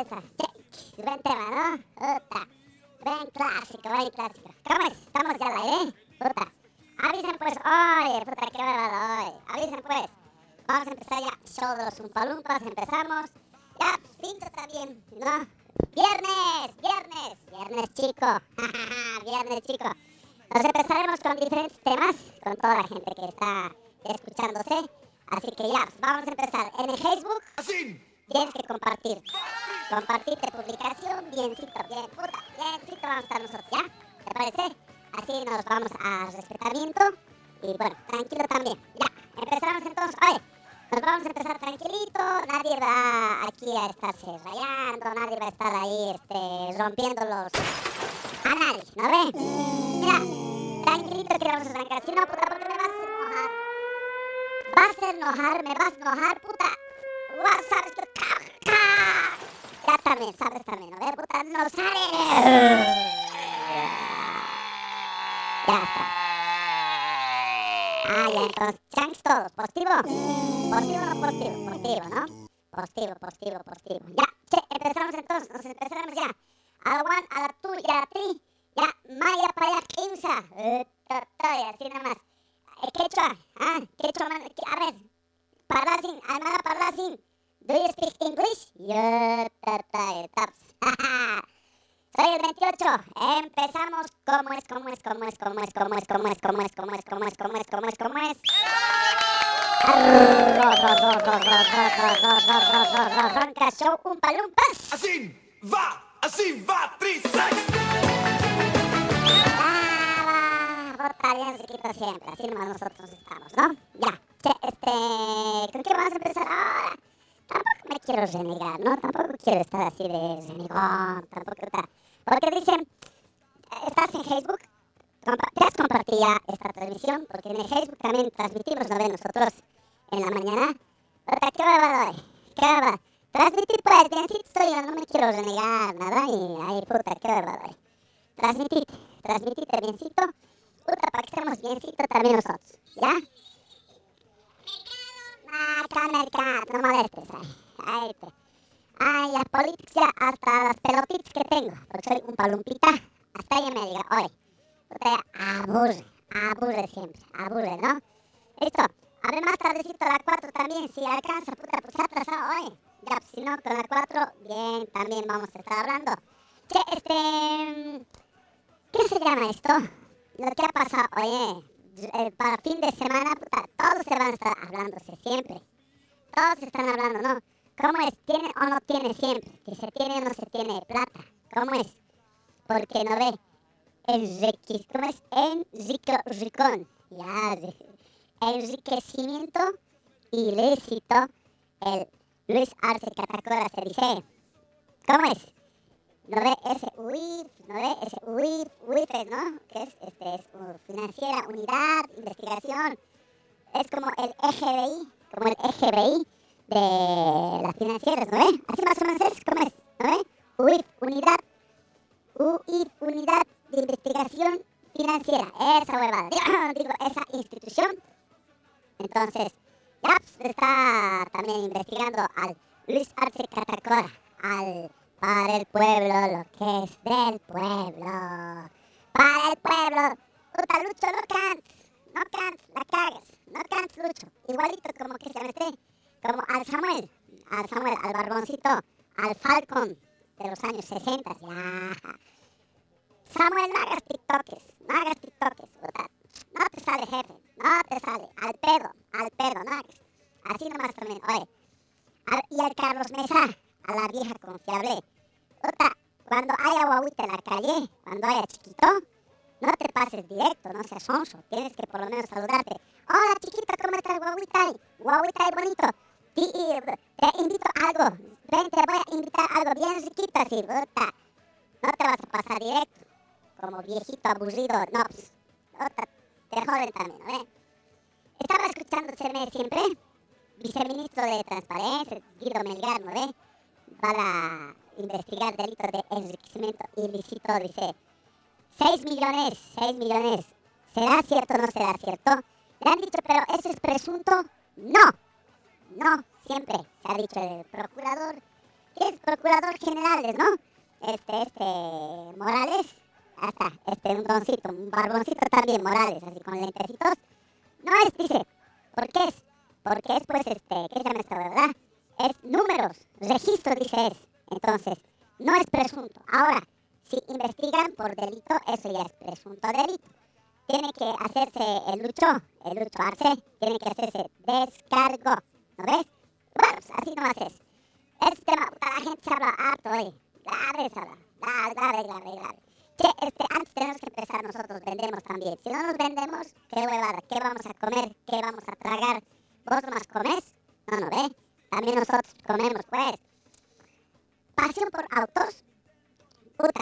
esa. Buen tema, ¿no? Puta. Buen clásico, buen clásico. ¿Cómo es? ¿Estamos ya al aire? Puta. Avisen pues, oye, puta, qué bárbaro, oye. Avisen pues. Vamos a empezar ya. Show de los Umpalumpas, empezamos. Ya, pinto también, ¿no? Viernes, viernes, viernes chico. viernes chico. Nos empezaremos con diferentes temas, con toda la gente que está escuchándose. Así que ya, vamos a empezar. En el Facebook tienes que compartir. Compartirte publicación, biencito, bien, puta, biencito vamos a estar nosotros, ¿ya? ¿Te parece? Así nos vamos a respetamiento y bueno, tranquilo también. Ya, empezamos entonces. Oye, nos vamos a empezar tranquilito, nadie va aquí a estarse rayando, nadie va a estar ahí este, rompiendo los... A nadie, ¿no ve? Mira, tranquilito que vamos a arrancar. Si no, puta, porque me vas a enojar. Vas a enojar, me vas a enojar, puta. Ya también, sabes también, ¿no puta? No sale. Ya está. Ah, ya, entonces, chanks todos, positivo. Positivo, no positivo, positivo, ¿no? Positivo, positivo, positivo. Ya, che, empezamos entonces, nos empezamos ya. A one, a la two y a la three. Ya, Maya para allá, Kimsa. Estoy así nomás. Eh, Quechua, ah, quechua, a ver. Parlasin, Aymara Parlasin. Do you speak English? Yo, tata, taps. Soy el 28. Empezamos. ¿Cómo es? ¿Cómo es? ¿Cómo es? ¿Cómo es? ¿Cómo es? ¿Cómo es? ¿Cómo es? ¿Cómo es? ¿Cómo es? ¿Cómo es? ¿Cómo es? ¿Cómo es? Ronca Show Umpa Lumpas. Assim vá, assim vá, trissex! Ah, Bota bien chiquito siempre. Así nomás nosotros estamos, ¿no? Ya. Che, este. ¿Con qué vamos a empezar ahora? Tampoco me quiero renegar, ¿no? Tampoco quiero estar así de renegón. Tampoco está. Porque dicen. ¿Estás en Facebook? Compa- ¿Te has compartido ya esta transmisión? Porque en el Facebook también transmitimos, ¿no ven? Nosotros en la mañana. Puta, ¿Qué va? ¿Qué va? Pues, biencito yo, no me quiero renegar, nada. Y ahí, puta, ¿qué va hoy? Transmitir, transmitir biencito. Puta, para que estemos biencito también nosotros, ¿ya? Acá, mercado, no molestes. Ahí te. Ay, las políticas ya, hasta las pelotitas que tengo, porque soy un palumpita, hasta ella me diga, oye, aburre, aburre siempre, aburre, ¿no? Listo, a ver más tardecito la 4 también, si alcanza, puta, pues atrasado, oye. Ya, pues, si no, con la 4, bien, también vamos a estar hablando. Che, este... ¿Qué se llama esto? Lo que ha pasado, oye, eh, para fin de semana, puta, todos se van a estar hablándose siempre. Todos están hablando, ¿no? ¿Cómo es? ¿Tiene o no tiene siempre? Que se tiene o no se tiene plata. ¿Cómo es? Porque no ve. Enrique, ¿Cómo es? Enrique Ricón. Ya, enriquecimiento ilícito. El Luis Arce Catacora se dice. ¿Cómo es? ¿No ve ese UIF? ¿No. Que es, este, es uh, financiera, unidad, investigación. Es como el EGBI, como el EGBI de las financieras, ¿no ve? Así más o menos es, ¿cómo es? ¿No ve? UIF, unidad, UIF, unidad de investigación financiera. Esa huevada, digo, digo, esa institución. Entonces, ya pues, está también investigando al Luis Arce Catacora, al para el pueblo lo que es del pueblo. Para el pueblo. Puta, Lucho, no cantes. No cantes, la cagas. No cantes, Lucho. Igualito como que se este. Como al Samuel. Al Samuel, al Barboncito. Al Falcon de los años 60. Ya. Samuel, no hagas TikTokes. No hagas TikTokes, puta. No te sale, jefe. No te sale. Al pedo. Al pedo, no hagas. Así nomás también. Oye. Y al Carlos Mesa, a la vieja confiable. Puta, cuando haya guaguita en la calle, cuando haya chiquito, no te pases directo, no seas sonso. Tienes que por lo menos saludarte. Hola chiquita, ¿cómo estás, guaguita? Guaguita y bonito. Te, invito a algo. Ven, te voy a invitar a algo bien riquito así, puta. No te vas a pasar directo. Como viejito aburrido. No, pues, puta, te joden también. ¿Eh? Estaba escuchando siempre viceministro de Transparencia, Guido Melgar, ¿no ve? Para investigar delito de enriquecimiento ilícito, dice, 6 millones, 6 millones, ¿será cierto o no será cierto? Le han dicho, pero ¿eso es presunto? No, no, siempre se ha dicho el procurador es procurador generales, ¿no? Este, este, Morales, hasta, este, un doncito, un barboncito también, Morales, así con lentecitos. No es, dice, ¿por qué es? Porque es, pues, este, ¿qué se llama esta verdad? Es números, registro, dice es. Entonces, no es presunto. Ahora, si investigan por delito, eso ya es presunto delito. Tiene que hacerse el lucho, el lucho arce, tiene que hacerse descargo, ¿no ves? Bueno, pues así no haces. Este tema, la gente se habla harto hoy. Grave se habla, grave, grave, grave, grave. Che, este, antes tenemos que empezar nosotros, vendemos también. Si no nos vendemos, qué huevada, qué vamos a comer, qué vamos a tragar. ¿Vos nomás comes? No, no, ve. También nosotros comemos, pues. Pasión por autos, puta,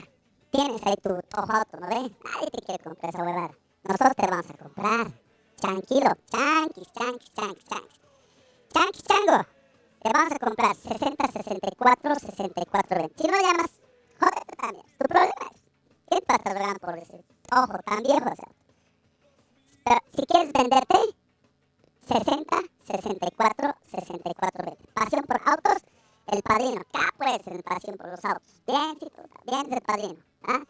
tienes ahí tu, auto, ¿no ves? Nadie te quiere comprar esa huevada. Nosotros te vamos a comprar. Tranquilo, chanquis, chanquis, chanquis, chanquis. Chanquis, chango. Te vamos a comprar 60, 64, 64, 20. Si no llamas, jódete también. Tu problema es. ¿Quién te está drogando por decir? Ojo, tan viejo, si quieres venderte, 60, 64, 64, 20. Pasión por autos, el padrino. Acá puedes en pasión por los autos. Bien, sí, puta, bien el padrino. ¿ah?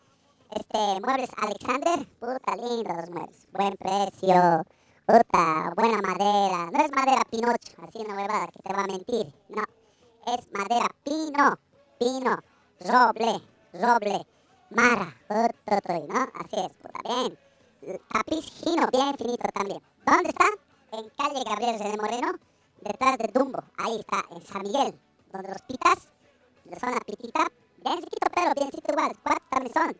Este, muebles Alexander, puta, lindo los muebles. Buen precio, puta, buena madera. No es madera Pinocho, así una huevada que te va a mentir. No, es madera pino, pino, roble, roble, mara, ¿no? Así es, puta, bien. Tapiz fino, bien finito también. ¿Dónde está? En calle Gabriel de Moreno, detrás de Dumbo. Ahí está, en San Miguel, los pitas, de zona pitita, bien chiquito, pero bien chiquito igual. ¿Cuántos también son?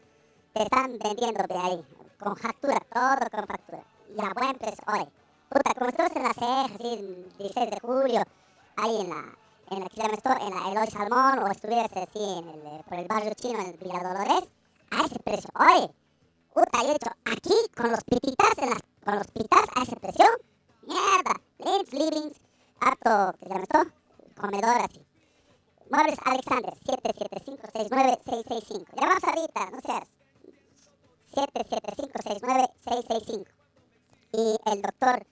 Te están vendiendo de ahí, con factura, todo con factura. Y a buen precio, oye, puta, como estuviste en la ceja, así, el 16 de julio, ahí en la, en la en la Eloy Salmón, o estuvieras así en el, por el barrio chino, en Villa Dolores, a ese precio, oye, puta, yo he dicho, aquí, con los pititas, en con los pitas, a ese precio, mierda, Livings, harto, ¿qué se llama esto? Comedor así. Muebles Alexander, 775-69-665. Llamamos ahorita, no seas. 775-69-665. Y el doctor,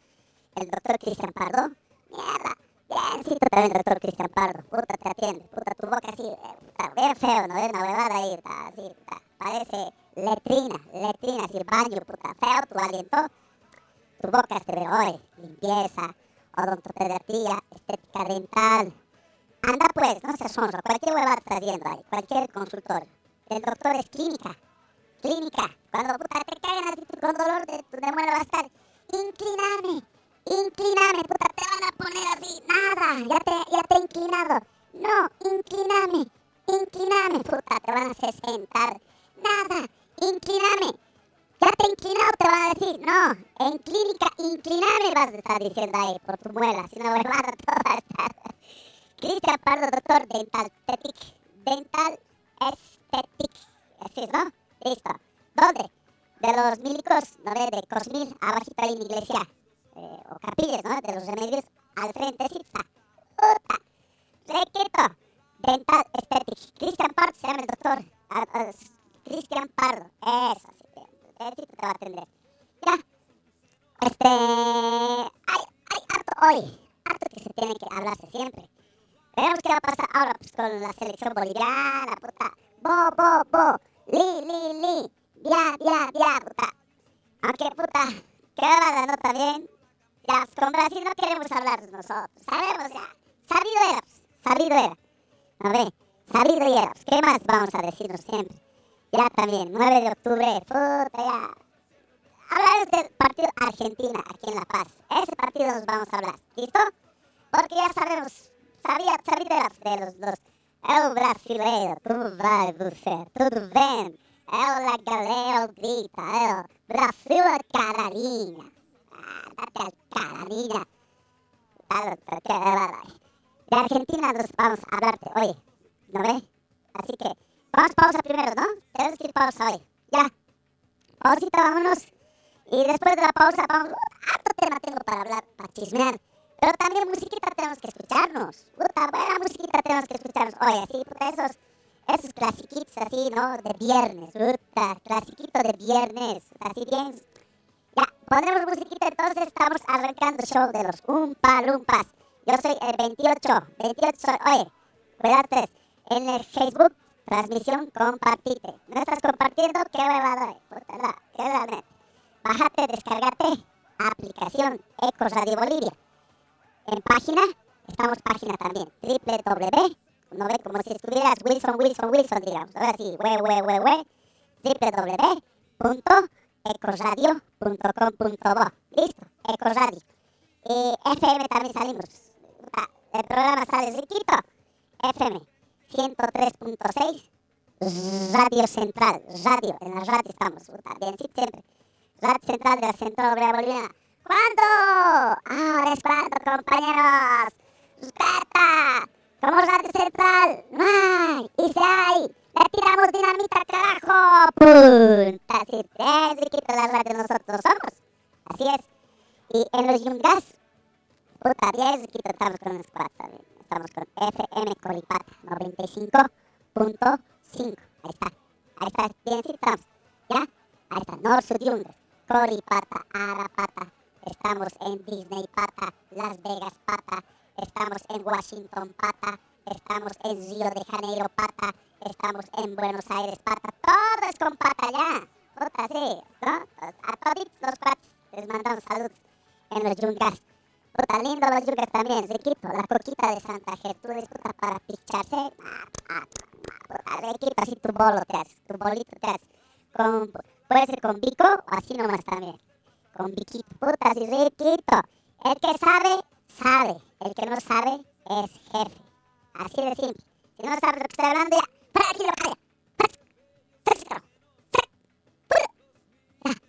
el doctor Cristian Pardo, mierda, biencito también el doctor Cristian Pardo, puta te atiende, puta tu boca así, eh, puta, bien feo, ¿no? Ves una huevada ahí, así, parece letrina, letrina, así, baño, puta, feo tu aliento, tu boca se ve, oye, limpieza, odontopediatría, estética dental. Anda pues, no seas sonso, cualquier huevada estás viendo ahí, cualquier consultorio. El doctor es clínica, clínica. Cuando puta te caigan así con dolor de tu demuelo va a estar, incliname, incliname, puta, te van a poner así, nada, ya te, ya te he inclinado. No, incliname, incliname, puta, te van a hacer sentar. Nada, incliname. Ya te he inclinado, te van a decir, no, en clínica incliname vas a estar diciendo ahí por tu muela, si no huevada todo va a estar. Cristian Pardo, doctor dental esthetic, dental esthetic, así es, ¿no? Listo. ¿Dónde? De los milicos, ¿no? De, Cosmil, abajito ahí en iglesia, eh, o capillas, ¿no? De los remedios, al frente, sí. Puta, requeto, dental esthetic. Cristian Pardo se llama el doctor, ah, ah, Cristian Pardo, eso, sí, te va a atender. Ya, este, hay, hay harto hoy, harto que se tiene que hablarse siempre. Veremos qué va a pasar ahora pues, con la selección boliviana, puta. Bo, bo, bo. Li, li, li. Bia, bia, bia, puta. Aunque, puta, qué va no también. Ya, con Brasil no queremos hablar nosotros. Sabemos ya. Sabido era, pues, sabido era. ¿No ve? Sabido era. Pues, ¿Qué más vamos a decirnos siempre? Ya también, 9 de octubre, puta, ya. Hablar del partido Argentina aquí en La Paz. Ese partido nos vamos a hablar. ¿Listo? Porque ya sabemos sabia, sabia de los dos. É o brasileiro, tudo vai, você, tudo bem. É o galera grita, é o Brasil a cararinha. Ah, date a cararinha. De Argentina nos vamos a hablarte hoy, ¿no ve? Así que, vamos pausa primero, ¿no? Tenemos que ir pausa hoy. Ya. Pausita, vámonos. Y después de pausa, vamos. Harto tema tengo para hablar, para chismear. Pero también musiquita tenemos que escucharnos. Puta, buena musiquita tenemos que escucharnos. Oye, así, puta, esos, esos clasiquitos así, ¿no? De viernes, puta, clasiquito de viernes. Así bien. Ya, pondremos musiquita, entonces estamos arrancando show de los Umpa Lumpas. Yo soy el 28, 28 soy, oye, cuidado tres. en el Facebook, transmisión compartite. ¿No estás compartiendo? ¿Qué huevada? Puta la, qué la neta. Bájate, descargate aplicación Eco Radio Bolivia. En página, estamos página también, www, no ve como si estuvieras Wilson, Wilson, Wilson, digamos. Ahora sí, we, www.ecoradio.com.bo. Listo, Ecoradio. Y FM también salimos. El programa sale riquito. FM 103.6. Radio Central, radio, en la radio estamos, bien, siempre. Radio Central de la Central Obrera Boliviana. ¿Cuándo? Ahora es cuando, compañeros. Como Radio Central, no hay, y si hay, le tiramos dinamita, carajo. Punta, así, bien riquito la radio nosotros somos. Así es. Y en los Yungas, puta, bien riquito estamos con el squad también. Estamos con FM Coripata 95.5. Ahí está. Ahí está, bien, sí estamos. ¿Ya? Ahí está, North Yungas. Coripata, Arapata. Estamos en Disney Pata, Las Vegas Pata. Estamos en Washington Pata. Estamos en Río de Janeiro Pata. Estamos en Buenos Aires Pata. Todo es con pata ya. Puta, sí, ¿no? A todos los cuates les mandamos saludos en los yungas. Puta, lindo los yungas también, riquito. La coquita de Santa Gertrudis, puta, para picharse. Puta, riquito, así tu bolo te haces, tu bolito te haces. Con, puede ser con bico o así nomás también. Con biquito, puta, así riquito. El que sabe, sabe. El que no sabe, es jefe. Así de simple. Si no sabes lo que estoy hablando, ya. ¡Para aquí lo calla!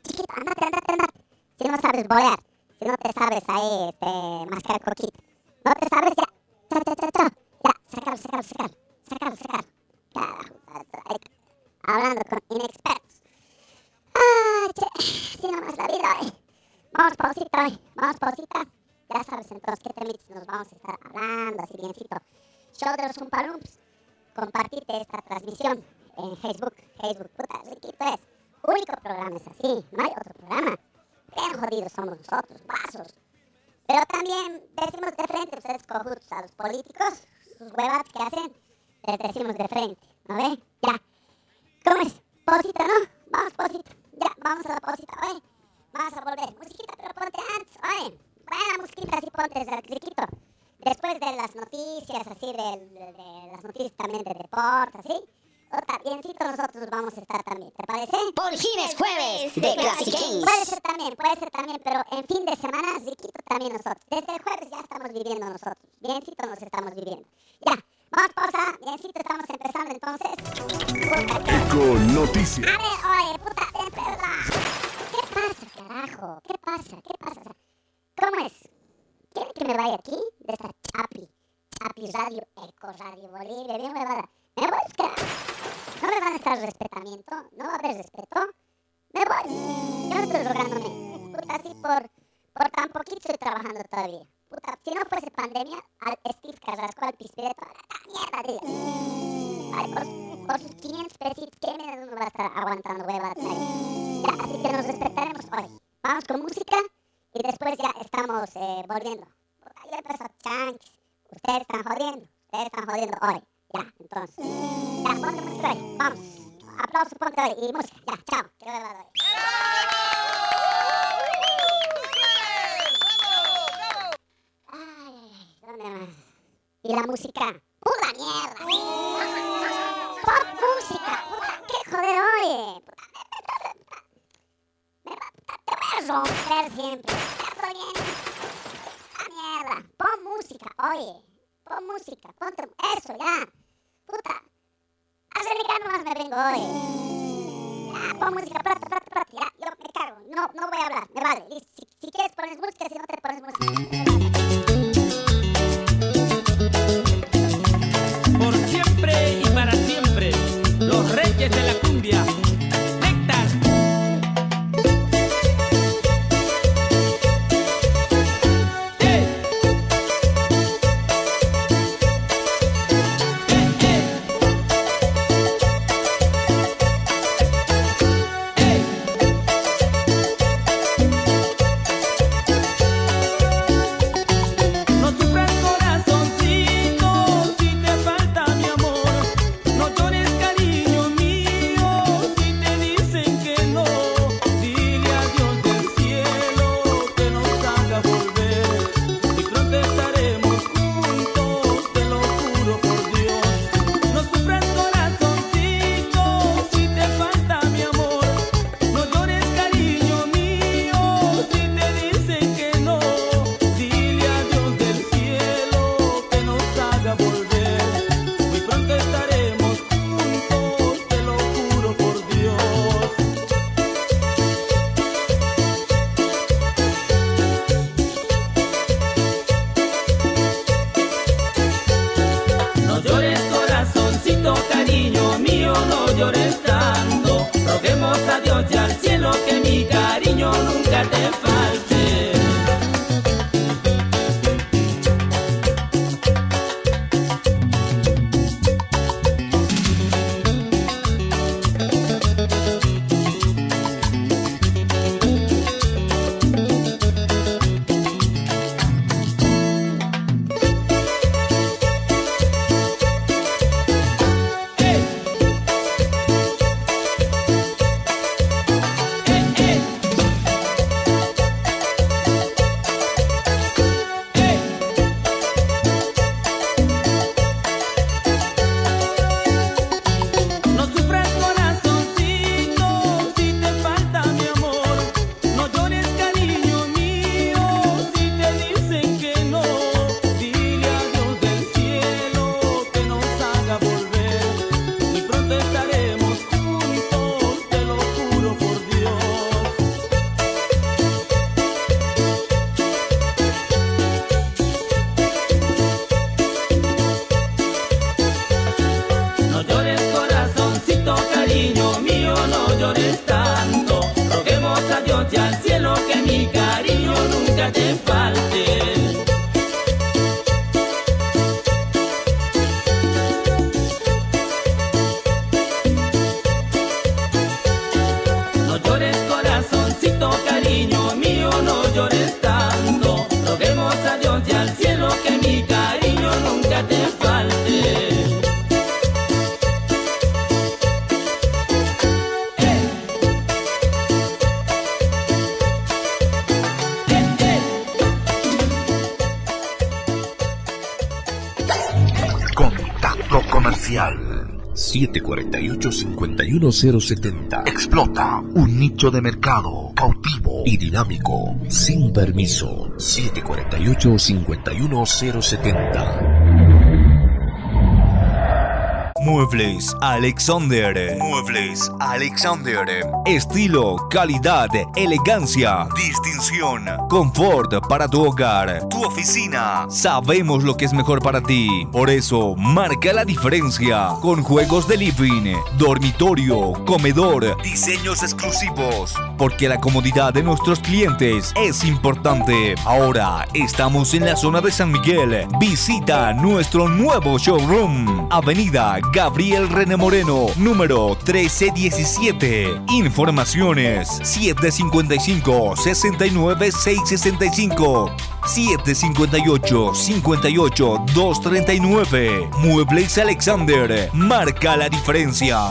Chiquito, andate, andate, andate. Si no sabes bolear, si no te sabes ahí, este, mascar coquita, no te sabes, ya. Chao, chao, chao, chao. Ya. Sácalo, sácalo. Carajo, ahí, hablando con inexpertos. ¡Ay, che! Si no más la vida, hoy. Vamos pausita hoy, vamos pausita. Ya sabes entonces qué temitas nos vamos a estar hablando, así biencito. Show de los Umpalumps. Compartite esta transmisión en Facebook. Facebook, puta, riquito es. Único programa es así, no hay otro programa. Bien jodidos somos nosotros, vasos. Pero también decimos de frente, ustedes cojudos, a los políticos, sus huevadas que hacen, les decimos de frente, ¿no ve? Ya. ¿Cómo es? Posita, ¿no? Vamos, posita. Ya, vamos a la posita, oye. Vamos a volver. Musiquita, pero ponte antes, oye. Buena musiquita, así ponte riquito. Después de las noticias, así, de, de- de las noticias también de deportes, así. Otra, biencito nosotros vamos a estar también, ¿te parece? Por fin es jueves de Classic. Puede ser también, puede ser también, pero en fin de semana, riquito también nosotros. Desde el jueves ya estamos viviendo nosotros. Biencito nos estamos viviendo. Ya, vamos pausa. Biencito estamos empezando entonces. Puta, Eco Noticias. a ver, oye, puta, ¿Qué pasa? ¿Qué pasa? ¿Cómo es? ¿Quieren que me vaya aquí? De esta Chapi. Chapi Radio, Eco Radio Bolivia, bien huevada. 748-51070. Explota un nicho de mercado cautivo y dinámico, sin permiso. 748-51070. Muebles Alexander. Muebles Alexander. Estilo, calidad, elegancia, distinción, confort para tu hogar, tu oficina. Sabemos lo que es mejor para ti. Por eso, marca la diferencia con juegos de living, dormitorio, comedor, diseños exclusivos. Porque la comodidad de nuestros clientes es importante. Ahora estamos en la zona de San Miguel. Visita nuestro nuevo showroom. Avenida Gabriel René Moreno, número 1317. Informaciones 755 69 665 758 58 239. Muebles Alexander. Marca la diferencia.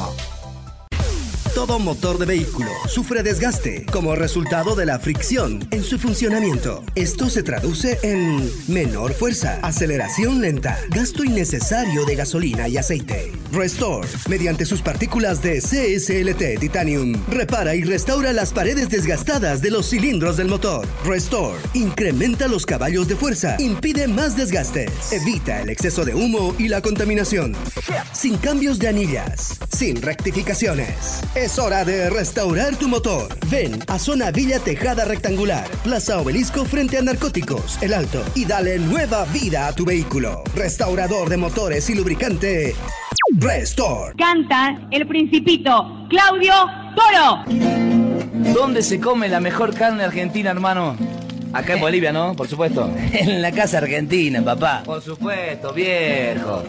Todo motor de vehículo sufre desgaste como resultado de la fricción en su funcionamiento. Esto se traduce en menor fuerza, aceleración lenta, gasto innecesario de gasolina y aceite. Restore, mediante sus partículas de CSLT Titanium, repara y restaura las paredes desgastadas de los cilindros del motor. Restore, incrementa los caballos de fuerza, impide más desgastes, evita el exceso de humo y la contaminación. Sin cambios de anillas, sin rectificaciones. Es hora de restaurar tu motor. Ven a Zona Villa Tejada Rectangular, Plaza Obelisco frente a Narcóticos, El Alto, y dale nueva vida a tu vehículo. Restaurador de motores y lubricante. Restore. Canta el principito Claudio Toro. ¿Dónde se come la mejor carne argentina, hermano? Acá en Bolivia, ¿no? Por supuesto. En la casa argentina, papá. Por supuesto, viejo.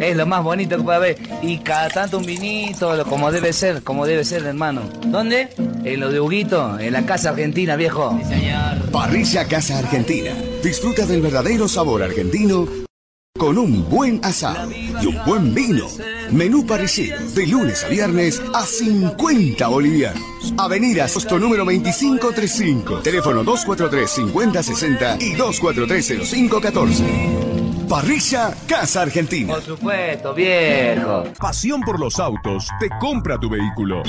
Es lo más bonito que puede haber. Y cada tanto un vinito, lo- como debe ser, como debe ser, hermano. ¿Dónde? En lo de Huguito, en la casa argentina, viejo. Parrilla Casa Argentina. Disfruta del verdadero sabor argentino con un buen asado y un buen vino. Menú parrillero de lunes a viernes a 50 bolivianos. Avenida Sosto número 2535. Teléfono 243-5060 y 243-0514. Parrilla Casa Argentina. Por supuesto, viejo. Pasión por los autos te compra tu vehículo.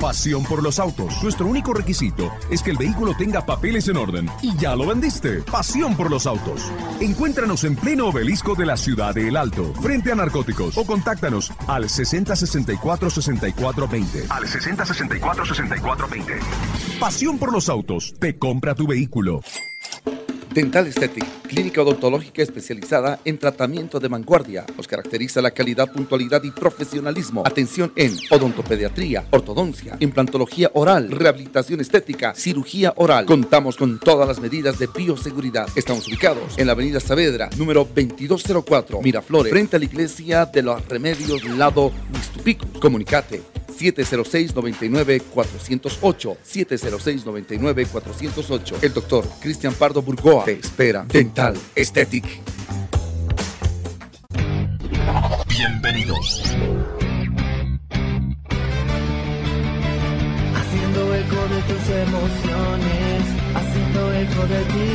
Pasión por los autos. Nuestro único requisito es que el vehículo tenga papeles en orden. Y ya lo vendiste. Pasión por los autos. Encuéntranos en pleno obelisco de la ciudad de El Alto, frente a narcóticos. O contáctanos al 6064 6420. Al 6064 6420. Pasión por los autos. Te compra tu vehículo. Dental Aesthetic, clínica odontológica especializada en tratamiento de vanguardia. Nos caracteriza la calidad, puntualidad y profesionalismo. Atención en odontopediatría, ortodoncia, implantología oral, rehabilitación estética, cirugía oral. Contamos con todas las medidas de bioseguridad. Estamos ubicados en la avenida Saavedra, número 2204, Miraflores, frente a la iglesia de los Remedios, lado Mistupico. Comunicate 706-99-408. 706-99-408. El doctor Cristian Pardo Burgoa te espera. Dental Aesthetic. Bienvenidos. Haciendo eco de tus emociones, haciendo eco de ti.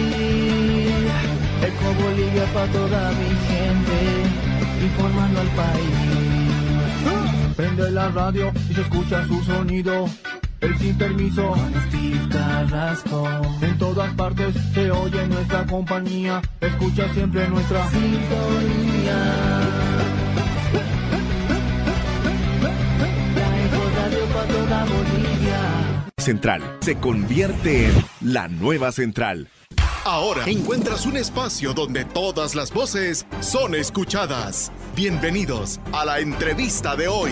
Eco Bolivia para toda mi gente, informando al país. Prende la radio y se escucha su sonido. El sin permiso con Steve Carrasco. En todas partes se oye nuestra compañía. Escucha siempre nuestra sintonía. La Radio para toda Bolivia. Central se convierte en la nueva Central. Ahora encuentras un espacio donde todas las voces son escuchadas. Bienvenidos a la entrevista de hoy.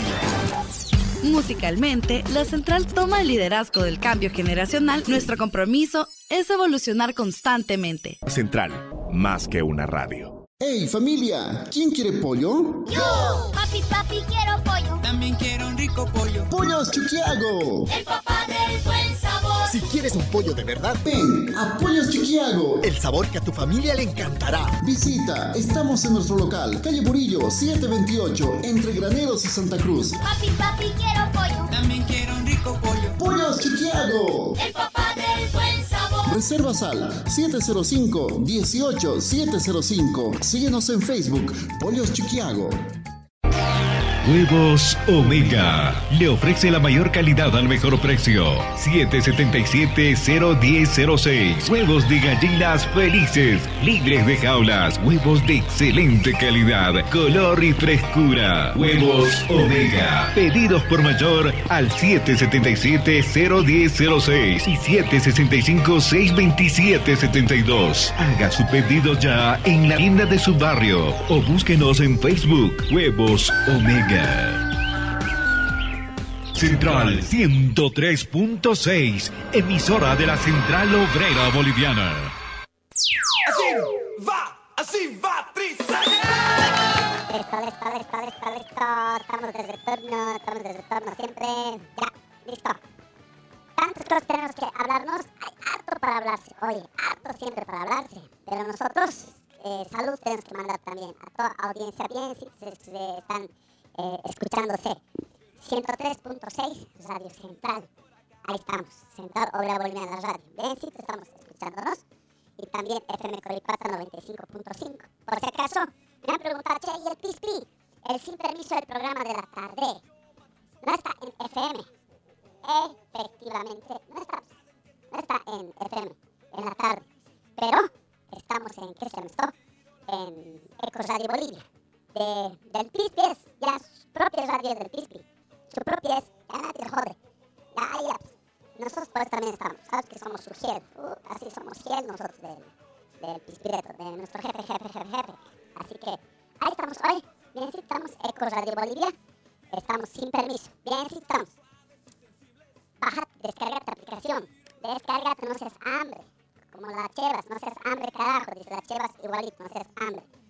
Musicalmente, la Central toma el liderazgo del cambio generacional. Nuestro compromiso es evolucionar constantemente. Central, más que una radio. ¡Hey familia! ¿Quién quiere pollo? ¡Yo! Papi, papi, quiero pollo. También quiero un rico pollo. ¡Pollos Chuquiago! El papá del buen sabor. Si quieres un pollo de verdad, ven a Pollos Chuquiago. El sabor que a tu familia le encantará. Visita, estamos en nuestro local, calle Burillo, 728, entre Graneros y Santa Cruz. Papi, papi, quiero pollo. También quiero un rico pollo. ¡Pollos Chuquiago! El papá del buen sabor. Reservas al 705-18-705. Síguenos en Facebook, Pollos Chiquiago. Huevos Omega. Le ofrece la mayor calidad al mejor precio. 777-01006. Huevos de gallinas felices, libres de jaulas. Huevos de excelente calidad, color y frescura. Huevos Omega. Pedidos por mayor al 777-01006 y 765-627-72. Haga su pedido ya en la tienda de su barrio o búsquenos en Facebook. Huevos Omega. Central 103.6, emisora de la Central Obrera Boliviana. Así va, así va. Listo, listo, listo, listo, listo. Estamos de retorno, estamos de retorno siempre. Ya, listo. Tantas cosas tenemos que hablarnos. Hay harto para hablarse. Oye, harto siempre para hablarse. Pero nosotros, eh, salud tenemos que mandar también a toda audiencia bien, si se, se están eh, escuchándose. 103.6 Radio Central. Ahí estamos, Central Obra Boliviana Radio. Ven, sí, estamos escuchándonos. Y también FM Coripata 95.5. Por si acaso, me han preguntado, che, ¿y el PISPI? El sin permiso del programa de la tarde. No está en FM. Efectivamente, no está, no está en FM, en la tarde. Pero estamos en, ¿qué se esto? En Eco Radio Bolivia. De, del PISPI es ya su propia radio del PISPI. Su propia es, ya nadie jode. Ya, pues, nosotros pues también estamos, sabes que somos su fiel, uh, así somos fiel nosotros del, del Pispireto, de nuestro jefe, jefe, jefe, jefe. Así que ahí estamos hoy, bien si estamos, Eco Radio Bolivia, estamos sin permiso, bien si estamos. Baja, la aplicación, descargate, no seas hambre, como las chevas, no seas hambre carajo, dice las chevas igualito, no seas hambre.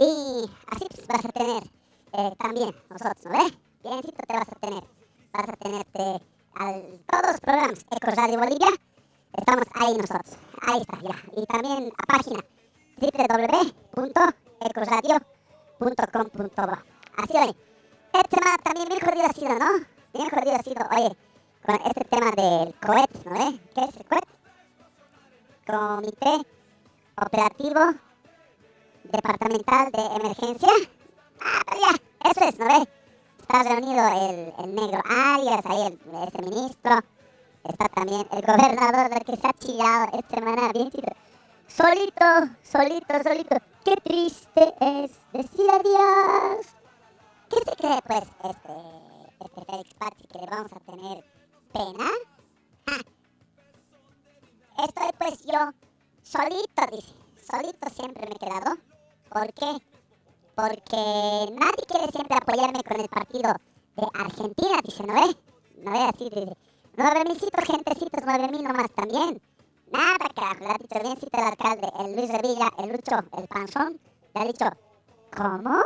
Y así pues vas a tener eh, también nosotros, ¿no ves? Biencito te vas a tener, vas a tenerte al, todos los programas Eco Radio Bolivia, estamos ahí nosotros, ahí está ya. Y también a página www.ecoradio.com.bo. Así hoy, esta semana también bien jodido ha sido, ¿no? Bien jodido ha sido, oye, con este tema del COET, ¿no? ¿Qué es el COET? Comité Operativo Departamental de Emergencia. Ah, pero ya, eso es, ¿no ves? Está reunido el, negro Arias, ahí el, ese ministro. Está también el gobernador del que se ha chillado esta semana bien. Solito, solito, solito. Qué triste es decir adiós. ¿Qué se cree, pues, este, este Félix Pazzi, que le vamos a tener pena? Ja. Estoy, pues, yo solito, dice. Solito siempre me he quedado. ¿Por qué? Porque nadie quiere siempre apoyarme con el partido de Argentina, dice, ¿no ve? No ve así, dice. Nueve milcitos, gentecitos, nueve mil nomás también. Nada, carajo, le ha dicho biencito el alcalde, el Luis Revilla, el Lucho, el Panzón. Le ha dicho, ¿cómo?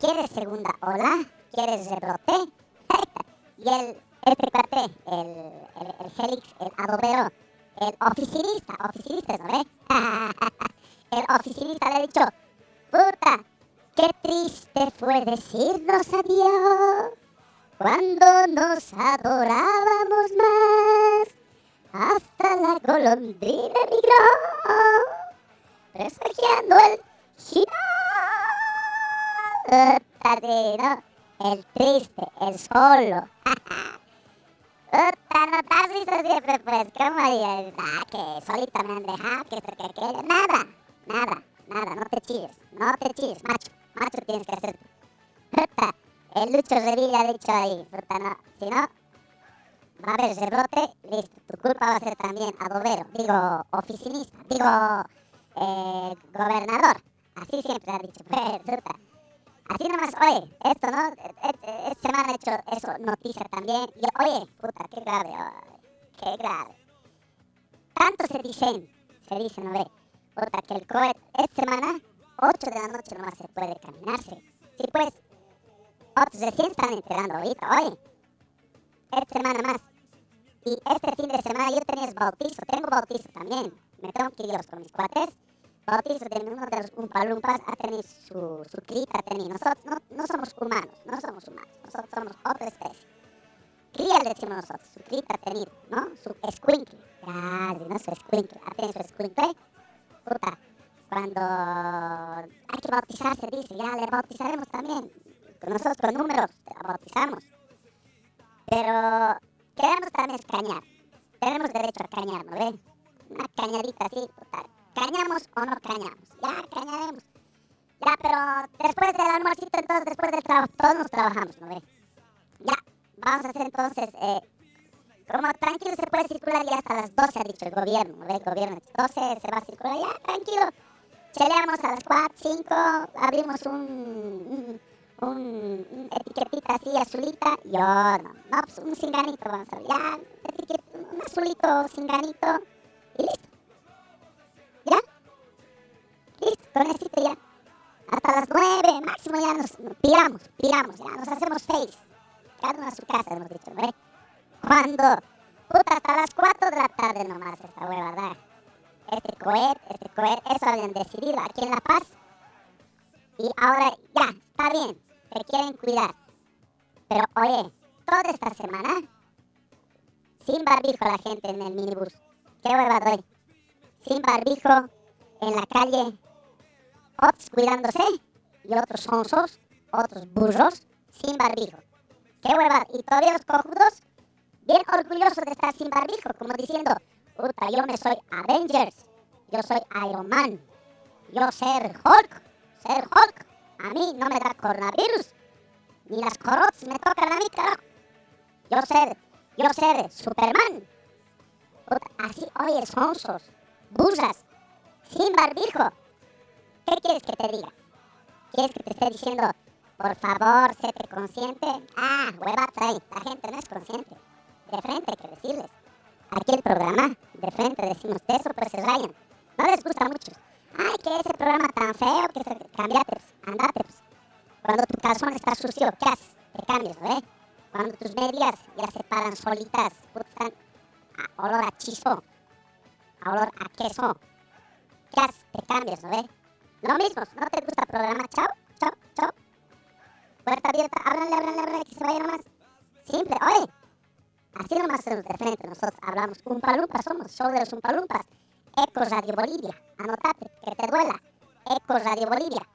¿Quieres segunda ola? ¿Quieres rebrote? y el, este cuate, el, el, el Félix, el adobero, el oficinista, oficinista, ¿no ve? el oficinista le ha dicho, puta, qué triste fue decirnos adiós cuando nos adorábamos más. Hasta la golondrina migró, presagiando el final. El triste, el solo. Puta, no visto siempre, pues, ¿cómo? Ah, que solita me han dejado, que esto, que aquello. Nada, nada, nada, no te chilles, no te chilles, macho, macho tienes que hacer. Puta, el Lucho Revilla ha dicho ahí, puta, no, si no, va a haber rebrote, listo, tu culpa va a ser también adobero, digo, oficinista, digo, eh, gobernador, así siempre ha dicho, puta. Así nomás, oye, esto, ¿no? Esta et, semana ha hecho eso, noticia también. Y oye, puta, qué grave, qué grave. Tanto se dicen, se dice, ¿no ve? Puta, que el cohet, esta semana, 8 de la noche nomás se puede caminarse. Sí, pues, otros recién están enterando ahorita, oye. Esta semana más. Y este fin de semana yo tenía bautizo, tengo bautizo también. Me tengo que ir con mis cuates bautizo de uno de los Umpalumpas ha tenido su, su crita, ha tenido. Nosotros no, no somos humanos, no somos humanos, nosotros somos otra especie. cría le decimos nosotros, su crita tenido, ¿no? Su escuincle. Gracias, ¿no? Su escuincle. Atención, su escuincle. Puta, cuando hay que bautizarse, dice, ya le bautizaremos también. Nosotros con números bautizamos. Pero queremos también cañar. Tenemos derecho a cañar, ¿no ve? Una cañadita así, puta. ¿Cañamos o no cañamos? Ya, cañaremos. Ya, pero después del almuercito, entonces, después del trabajo, todos nos trabajamos, ¿no ve? Ya, vamos a hacer entonces, eh, como tranquilo se puede circular ya hasta las 12, ha dicho el gobierno. El gobierno, 12 se va a circular, ya, tranquilo. Cheleamos a las 4, 5, abrimos un, un, un- etiquetita así azulita. Yo no, no, pues un cinganito vamos a ver, ya, un azulito cinganito y listo. ¿Ya? Listo, con eso ya. Hasta las 9, máximo ya nos nos piramos, piramos, ya nos hacemos face. Cada uno a su casa, hemos dicho, ¿no? Cuando, puta, hasta las 4 de la tarde nomás esta huevada. Este cohet, este cohet, eso habían decidido aquí en La Paz. Y ahora ya, está bien, te quieren cuidar. Pero oye, toda esta semana, sin barbijo la gente en el minibús. ¿Qué hueva doy? Sin barbijo, en la calle, otros cuidándose y otros sonsos, otros burros, sin barbijo. ¡Qué hueva! Y todavía los cojudos, bien orgullosos de estar sin barbijo, como diciendo, puta, yo me soy Avengers, yo soy Iron Man, yo ser Hulk, ser Hulk, a mí no me da coronavirus, ni las corots me tocan a mí, carajo. Yo ser, yo ser Superman. Puta, así, oye, sonsos, burras, sin barbijo. ¿Qué quieres que te diga? ¿Quieres que te esté diciendo, por favor, séte consciente? Ah, huevata la gente no es consciente. De frente hay que decirles. Aquí el programa, de frente decimos de eso, pero se rayan. No les gusta mucho. Ay, que ese programa tan feo, que se... cambiate, pues, andate, pues. Cuando tu calzón está sucio, ¿qué haces? Te cambias, ¿no? eh? Cuando tus medias ya se paran solitas, puta, están a olor a chizo, a olor a queso, ¿qué haces? Te cambias, ¿no? eh? Lo mismo, no te gusta el programa, chao, chao, chao. Puerta abierta, ábranle, ábranle, ábranle, que se vaya nomás. Simple, oye. Así nomás de frente, nosotros hablamos Umpalumpas, somos show de los Umpalumpas. Eco Radio Bolivia, anotate, que te duela. Eco Radio Bolivia.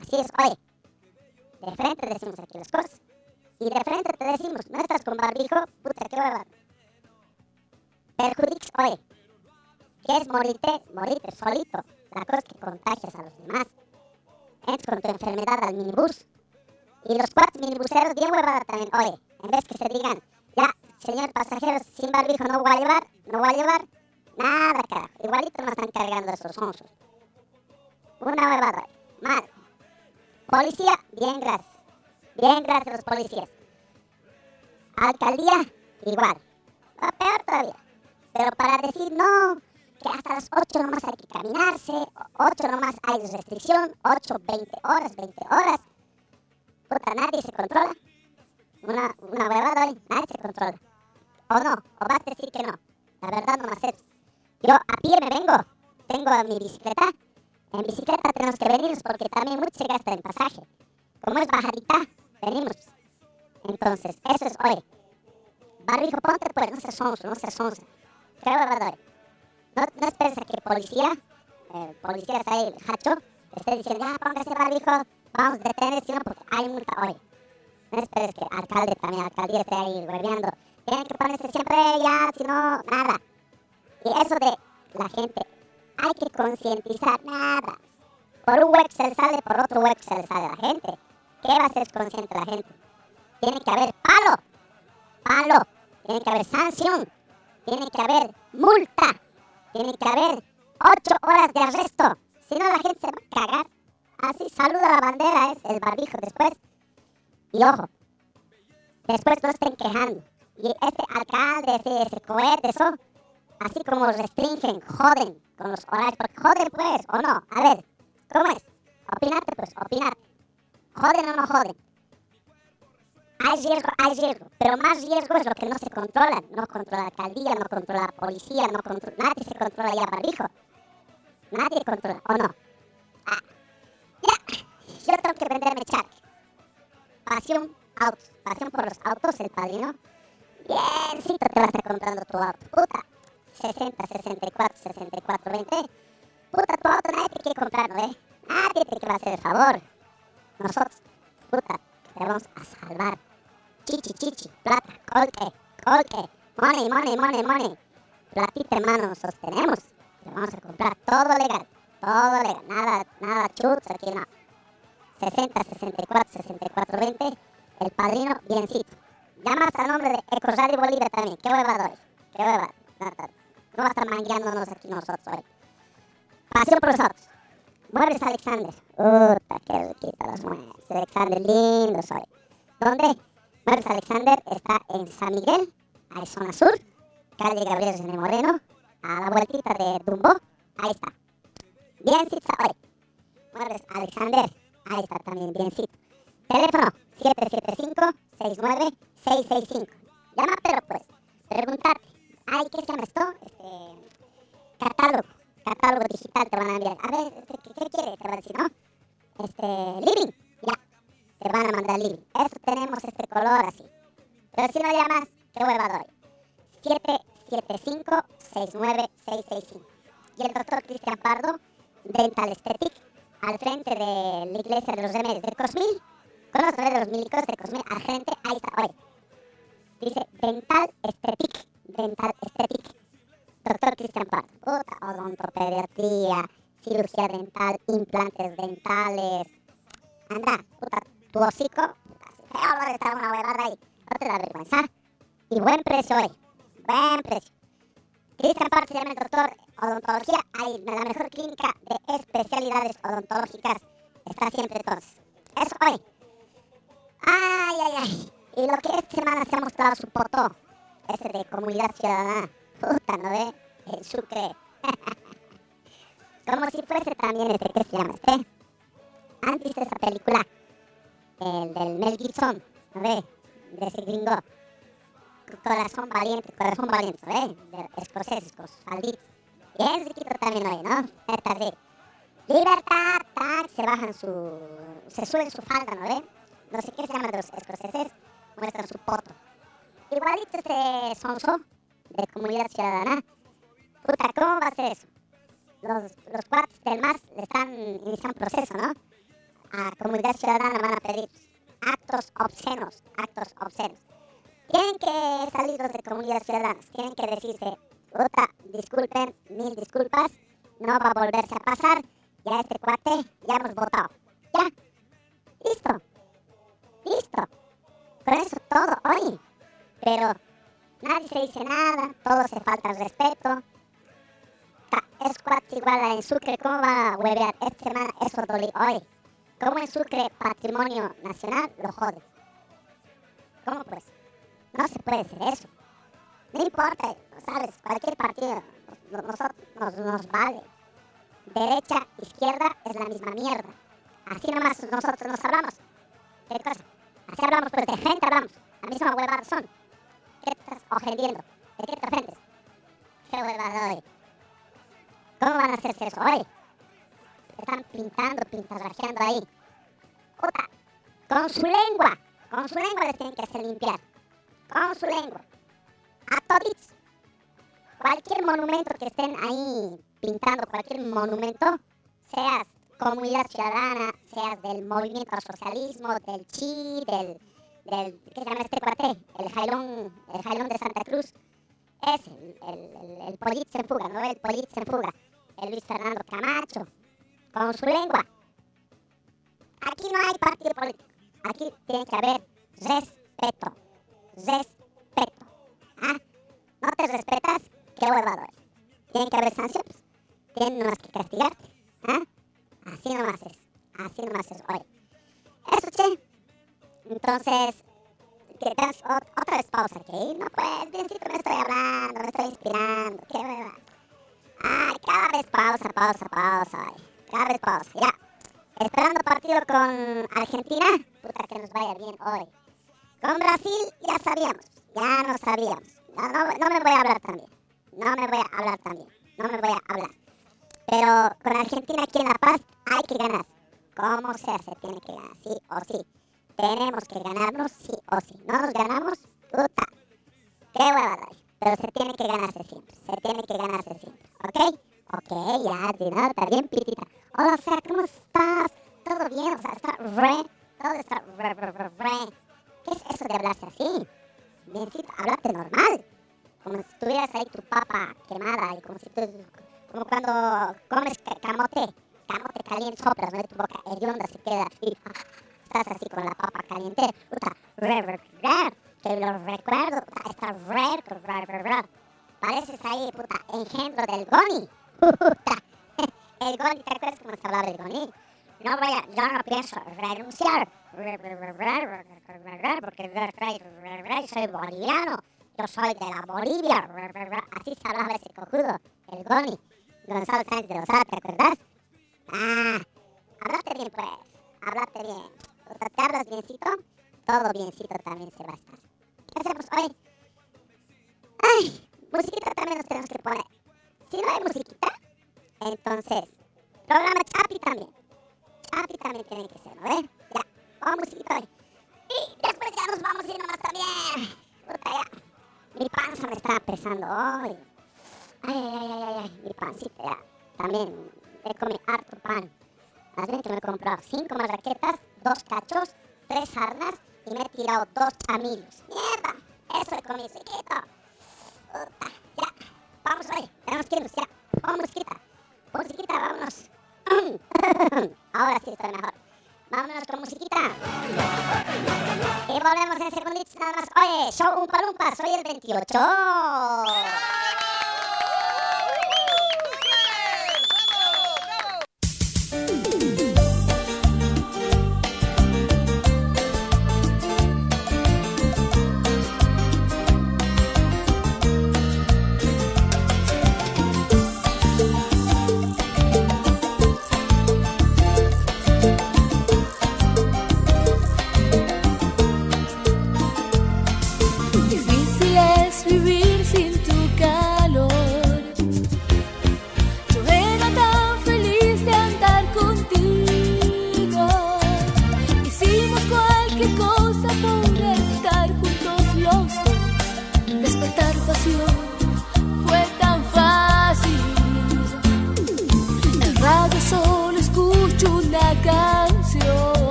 Así es, oye. De frente decimos aquí las cosas. Y de frente te decimos, no estás con barbijo, puta, qué hueva. Perjudix, oye. ¿Qué es morirte? Morirte solito. La cosa es que contagias a los demás. Entras con tu enfermedad al minibús. Y los cuatro minibuseros bien huevada también. Oye, en vez que se digan, señor pasajeros, sin barbijo no voy a llevar, no voy a llevar. Nada, carajo. Igualito nos están cargando esos onzos. Una huevada. Mal. Policía, bien gracias. Bien gracias a los policías. Alcaldía, igual. Va peor todavía. Pero para decir no, que hasta las 8 nomás hay que caminarse, 8 nomás hay restricción, 8, 20 horas, 20 horas. Puta, nadie se controla. Una, una huevada hoy, nadie se controla. O no, o vas a decir que no. La verdad no me acepto. Yo a pie me vengo, tengo mi bicicleta. En bicicleta tenemos que venirnos porque también mucho se gasta en pasaje. Como es bajadita, venimos. Entonces, eso es hoy. Barbijo, ponte pues, no seas sonso, no seas sonsa. ¿Qué huevada? No, no esperes a que policía, el policía está ahí, hacho, esté diciendo, ya, póngase barbijo, vamos a detener, sino porque hay multa hoy. No esperes que alcalde también, alcaldía esté ahí hueveando. Tienen que ponerse siempre ya, si no, nada. Y eso de la gente, hay que concientizar, nada. Por un web se le sale, por otro web se le sale a la gente. ¿Qué va a ser consciente la gente? Tiene que haber palo, palo, tiene que haber sanción, tiene que haber multa, tiene que haber ocho horas de arresto. Si no, la gente se va a cagar. Así saluda la bandera, es el barbijo después. Y ojo, después no estén quejando. Y este alcalde, ese, ese cohete, eso, así como restringen, joden con los horarios, porque joden pues, o no. A ver, ¿cómo es? Opinate pues, opinate. ¿Joden o no joden? Hay riesgo, hay riesgo, pero más riesgo es lo que no se controla. No controla la alcaldía, no controla la policía, no controla, nadie se controla ya barbijo. Nadie controla, ¿o no? Ah, ya, yo tengo que venderme charque. Pasión autos, pasión por los autos, el padrino. Biencito te vas a estar comprando tu auto. Puta, 60, 64, 64, 20. Puta, tu auto nadie te quiere comprar, ¿no ve? Nadie te quiere hacer el favor. Nosotros, puta, te vamos a salvar. Chichi, chichi, plata, colque, colque, money, money, money, money. Platita, hermano, nosotros tenemos. Te vamos a comprar todo legal, todo legal. Nada, nada chuts aquí, no. 60, 64, 64, 20. El padrino, biencito. Llamas al nombre de Eco Radio Bolivia también. Qué huevado hoy. Qué huevado. No, no, va a estar mangueándonos aquí nosotros hoy. Pasión por los autos. Muebles Alexander. Puta, qué riquita los muebles. Alexander, lindos hoy. ¿Dónde? Muebles Alexander está en San Miguel, Arizona Sur, calle Gabriel René Moreno, a la vueltita de Dumbo. Ahí está. Biencito hoy. Muebles Alexander. Ahí está también, biencito. Teléfono 775-69-665. Llama, pero pues, pregúntate. Ay, ¿qué se llama esto? Este, catálogo. Catálogo digital te van a enviar. A ver, este, ¿qué, qué quiere? Te van a decir, ¿no? Este, living. Ya. Te van a mandar living. Eso tenemos este color así. Pero si no llamas, qué hueva doy. 775-69665. Y el doctor Cristian Pardo, Dental Aesthetic, al frente de la iglesia de los remedios de Cosmil. Con los remedios de los milicos de Cosmil, al frente, ahí está, oye. Dice Dental Aesthetic. Dental Aesthetic. Doctor Cristian Pardo. Puta, odontopediatría, cirugía dental, implantes dentales. Anda, puta, tu hocico. Puta, si feo olor está una huevada ahí. No te da vergüenza. Y buen precio hoy. Buen precio. Cristian Pardo se llama el doctor odontología. Ahí, la mejor clínica de especialidades odontológicas. Está siempre entonces. Eso hoy. Ay, ay, ay. Y lo que esta semana se ha mostrado su poto. Ese de comunidad ciudadana. Puta, ¿no ve? El Sucre. Como si fuese también este, ¿qué se llama este? Antes de esa película. El del Mel Gibson, ¿no ve? De ese gringo. Corazón valiente, corazón valiente, ¿no ve? De escoceses con sus falditas. Bien riquito también hoy, ¿no? Esta de libertad, tac, se bajan su... se suben su falda, ¿no? No sé qué se llama de los escoceses, muestran su poto. Igualito este sonso de comunidad ciudadana. Puta, ¿cómo va a ser eso? Los, los cuates del MAS le están iniciando proceso, ¿no? A comunidad ciudadana van a pedir actos obscenos, actos obscenos. Tienen que salir los de comunidad ciudadana, tienen que decirse, puta, disculpen, mil disculpas, no va a volverse a pasar, ya este cuate, ya hemos votado. Ya, listo, listo. Con eso todo hoy. Pero nadie se dice nada, todo se falta el respeto. Es cuate igual a en Sucre, ¿cómo va a huevear esta semana? Eso dolí hoy. ¿Cómo en Sucre, patrimonio nacional, lo jode? ¿Cómo pues? No se puede hacer eso. No importa, ¿sabes? Cualquier partido, nos, nosotros, nos, nos vale. Derecha, izquierda, es la misma mierda. Así nomás nosotros nos hablamos. ¿Qué cosa? Así hablamos, pero de frente hablamos. La misma huevada son. ¿Qué estás ofendiendo? ¿De qué te ofendes? ¿Qué huevada hoy? ¿Cómo van a hacerse eso hoy? Están pintando, pintarrajeando ahí. Puta, con su lengua, con su lengua les tienen que hacer limpiar. Con su lengua. A toditos. Cualquier monumento que estén ahí pintando, cualquier monumento, seas comunidad ciudadana, seas del movimiento al socialismo, del chi, del, del ¿qué se llama este cuate? El jailón, el jailón de Santa Cruz. Es el, el, el, pollito en fuga, ¿no? El pollito en fuga. El Luis Fernando Camacho. Con su lengua. Aquí no hay partido político. Aquí tiene que haber respeto. Respeto. ¿Ah? No te respetas, qué huevado eres. Tiene que haber sanciones. Tienen nomás que castigarte. ¿Ah? Así nomás es. Así nomás es hoy. Eso, che. Entonces, que das ot- otra vez pausa aquí. No pues, biencito, me estoy hablando, me estoy inspirando. Qué hueva. Ay, cada vez pausa, pausa, pausa. ay. Cada vez pausa, ya. Esperando partido con Argentina. Puta que nos vaya bien hoy. Con Brasil ya sabíamos. Ya no sabíamos. No, no, me voy a hablar también. No me voy a hablar también. No me voy a hablar. Pero con Argentina aquí en La Paz hay que ganar. Como sea, se tiene que ganar, sí o sí. Tenemos que ganarnos sí o sí. No nos ganamos, puta. Qué hueva, Dani. Pero se tiene que ganarse siempre. Se tiene que ganarse siempre. ¿Ok? Ok, ya, si no, está bien, pitita. Hola, o sea, ¿cómo estás? ¿Todo bien? O sea, está re. Todo está re, re, re, re. ¿Qué es eso de hablarse así? Biencito, hablarte normal. Como si tuvieras ahí tu papa quemada y como si tú, como cuando comes ca- camote, camote caliente, soplas, ¿no? Y tu boca hedionda se queda así. ah, Estás así con la papa caliente. Puta, que lo recuerdo, puta, está re, re, re, re. Pareces ahí, puta, engendro del Goni. Puta, el Goni, ¿te acuerdas cómo se hablaba del Goni? No, vaya, yo no pienso renunciar. Porque soy boliviano. Yo soy de la Bolivia. Así se hablaba ese cojudo, el Goni. Gonzalo Sánchez de Lozada, ¿te acuerdas? Ah, hablate bien, pues. Hablate bien. O sea, te hablas biencito, todo biencito también se va a estar. ¿Qué hacemos hoy? Ay, musiquita también nos tenemos que poner. Si no hay musiquita, entonces, programa Chapi también. Chapi también tiene que ser, ¿no ve? Ya, vamos. Y después ya nos vamos a ir nomás también. Puta, ya. Mi panza me está pesando hoy. Ay, ay, ay, ay, ay, mi pancita ya. También he comido harto pan. Más bien que me he comprado cinco marraquetas, dos cachos, tres sarnas y me he tirado dos chamillos. ¡Mierda! Eso he comido, chiquito. Puta, ya. Vamos hoy, tenemos que irnos ya. Vamos, musiquita. Musiquita, vámonos. Ahora sí estoy mejor. Vámonos con musiquita. Y volvemos en segunditos nada más. Oye, show Umpa Lumpa, soy el 28.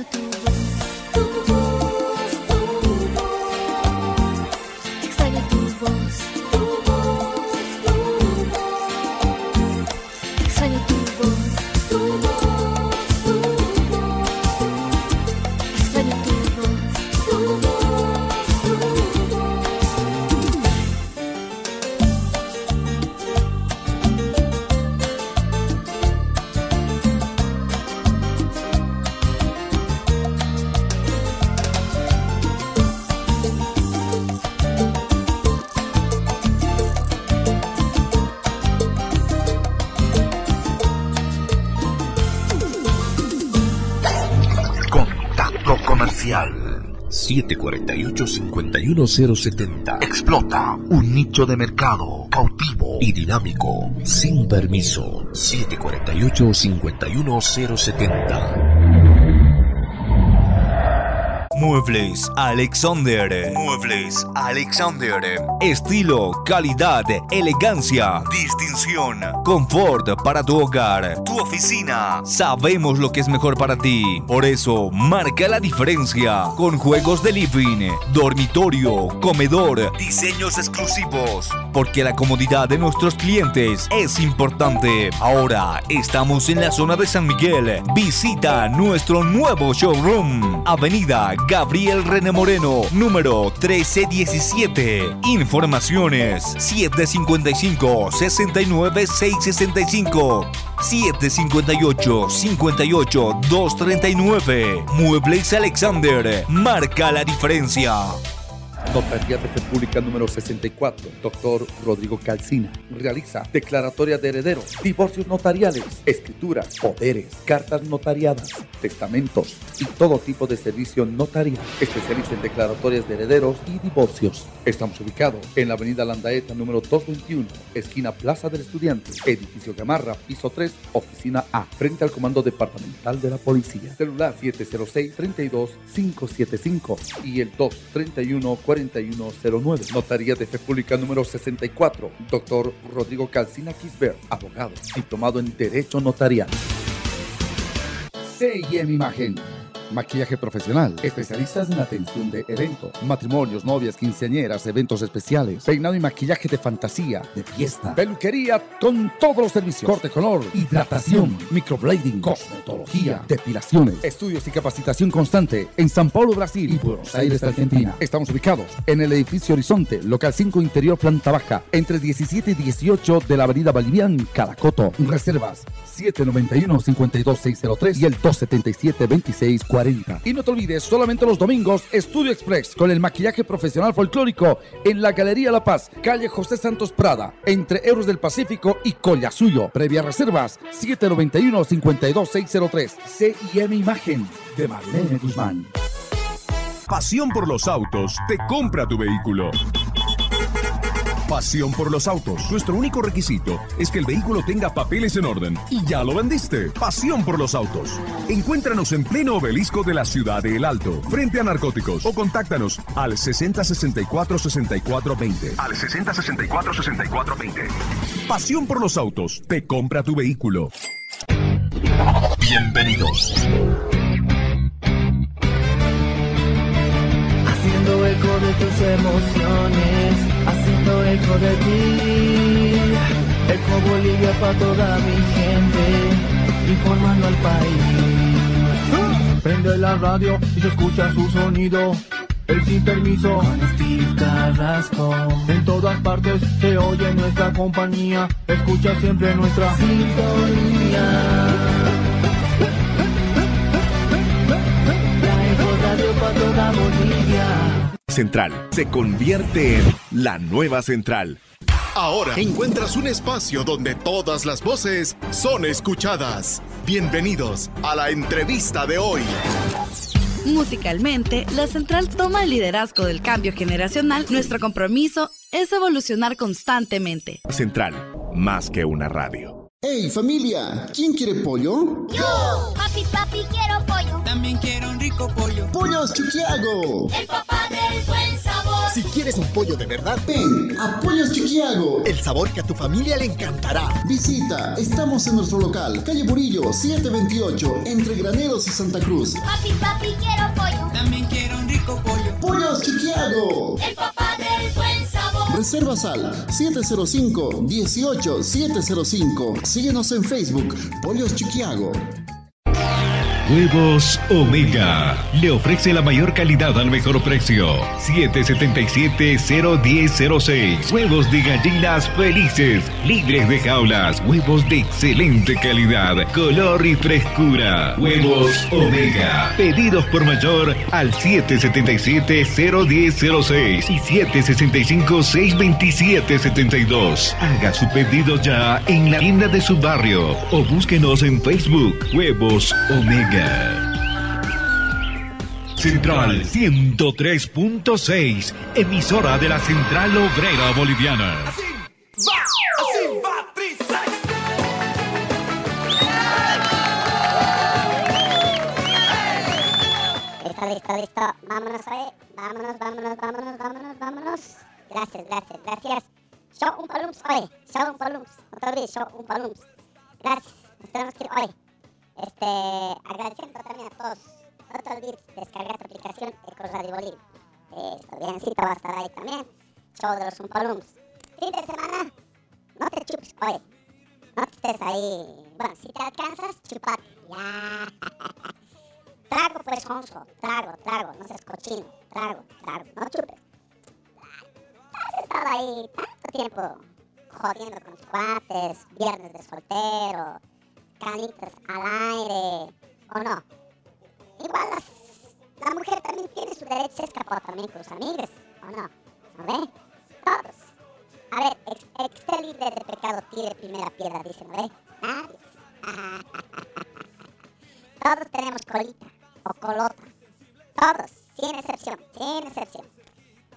año. 748-51070. Explota un nicho de mercado cautivo y dinámico. Sin permiso. 748-51070. Muebles Alexander. Muebles Alexander. Estilo, calidad, elegancia, distinción, confort para tu hogar, tu oficina. Sabemos lo que es mejor para ti. Por eso, marca la diferencia con juegos de living, dormitorio, comedor, diseños exclusivos. Porque la comodidad de nuestros clientes es importante. Ahora estamos en la zona de San Miguel. Visita nuestro nuevo showroom. Avenida Gabriel René Moreno, número 1317. Informaciones 755 69 665 758 58 239. Muebles Alexander. Marca la diferencia. Notaría de Fe Pública número 64, doctor Rodrigo Calcina. Realiza declaratoria de herederos, divorcios notariales, escrituras, poderes, cartas notariadas, testamentos y todo tipo de servicio notarial. Especialista en declaratorias de herederos y divorcios. Estamos ubicados en la avenida Landaeta número 221, esquina Plaza del Estudiante, edificio Gamarra, piso 3, oficina A, frente al Comando Departamental de la Policía. Celular 706-32-575 y el 231-4109. Notaría de Fe Pública número 64, doctor Rodrigo Calcina Quisber, abogado, diplomado en Derecho Notarial. CIM Imagen. Maquillaje profesional. Especialistas en atención de eventos, matrimonios, novias, quinceañeras, eventos especiales, peinado y maquillaje de fantasía, de fiesta, peluquería con todos los servicios, corte color, hidratación, microblading, cosmetología, depilaciones, estudios y capacitación constante en San Paulo, Brasil. Y Buenos Aires, Argentina. Estamos ubicados en el edificio Horizonte, local 5 interior planta baja, entre 17 y 18 de la avenida Bolivian, Caracoto. Reservas 791-52603 y el 277-2640. Y no te olvides, solamente los domingos, Estudio Express con el maquillaje profesional folclórico en la Galería La Paz, calle José Santos Prada, entre Euros del Pacífico y Collasuyo. Previa reservas 791-52603. CIM Imagen de Marlene Guzmán. Pasión por los autos te compra tu vehículo. Pasión por los autos. Nuestro único requisito es que el vehículo tenga papeles en orden. Y ya lo vendiste. Pasión por los autos. Encuéntranos en pleno obelisco de la ciudad de El Alto, frente a narcóticos. O contáctanos al 6064-6420. Al 6064-6420. Pasión por los autos. Te compra tu vehículo. Bienvenidos. Haciendo eco de tus emociones, eco de ti. Eco Bolivia para toda mi gente, informando al país. Prende la radio y se escucha su sonido. El sin permiso con Steve Carrasco. En todas partes se oye nuestra compañía. Escucha siempre nuestra sintonía. Central se convierte en la nueva central. Ahora encuentras un espacio donde todas las voces son escuchadas. Bienvenidos a la entrevista de hoy. Musicalmente, la Central toma el liderazgo del cambio generacional. Nuestro compromiso es evolucionar constantemente. Central, más que una radio. ¡Hey familia! ¿Quién quiere pollo? ¡Yo! Papi, papi, quiero pollo. También quiero un rico pollo. ¡Pollos Chiquiago! El papá del buen sabor. Si quieres un pollo de verdad, ven a Pollos Chiquiago. El sabor que a tu familia le encantará. Visita, estamos en nuestro local, calle Burillo, 728, entre Graneros y Santa Cruz. Papi, papi, quiero pollo. También quiero un rico pollo. ¡Pollos Chiquiago! El papá del buen sabor. Reservas al 705-18-705. Síguenos en Facebook, Pollos Chiquiago. Huevos Omega. Le ofrece la mayor calidad al mejor precio. 777-01006. Huevos de gallinas felices, libres de jaulas. Huevos de excelente calidad, color y frescura. Huevos Omega. Pedidos por mayor al 777-01006 y 765-627-72. Haga su pedido ya en la tienda de su barrio o búsquenos en Facebook. Huevos Omega. Central 103.6, emisora de la Central Obrera Boliviana. Va, así va, tri, seis. Listo, listo, listo. Vámonos, oye. Vámonos, vámonos, vámonos, vámonos, vámonos. Gracias, gracias, gracias. Show un palums, oye. Show un palums. No te olvides, show un palums. Gracias. Nos tenemos que ir hoy. Este, agradeciendo también a todos. No te olvides descargar tu aplicación Eco Radio Bolivia. Esto, biencito va a estar ahí también. Show de los Umpalums. Fin de semana, no te chupes, oye. No te estés ahí. Bueno, si te alcanzas, chupate. Ya. Trago, pues, Honso. Trago, trago. No seas cochino. Trago, trago. No chupes. Has estado ahí tanto tiempo jodiendo con tus cuates, viernes de soltero, canitas al aire, ¿o no? Igual las, la mujer también tiene su derecho a escapar también con sus amigas, ¿o no? ¿No ve? Todos. A ver, ex, ex libre de pecado, tire primera piedra, dice, ¿no ve? Nadie. Todos tenemos colita o colota. Todos, sin excepción, sin excepción.